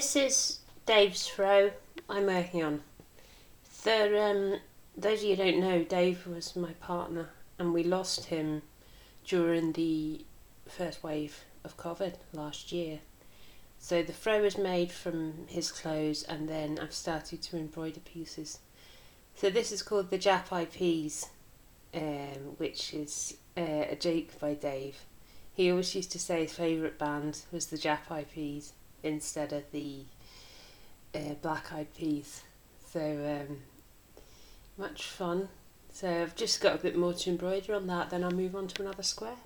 This is Dave's throw I'm working on. For um, those of you don't know, Dave was my partner and we lost him during the first wave of COVID last year. So the throw was made from his clothes and then I've started to embroider pieces. So this is called the Jap Eyed Peas, um, which is uh, a joke by Dave. He always used to say his favourite band was the Jap Eyed Peas instead of the uh, Black Eyed Peas. So um, much fun. So I've just got a bit more to embroider on that, then I'll move on to another square.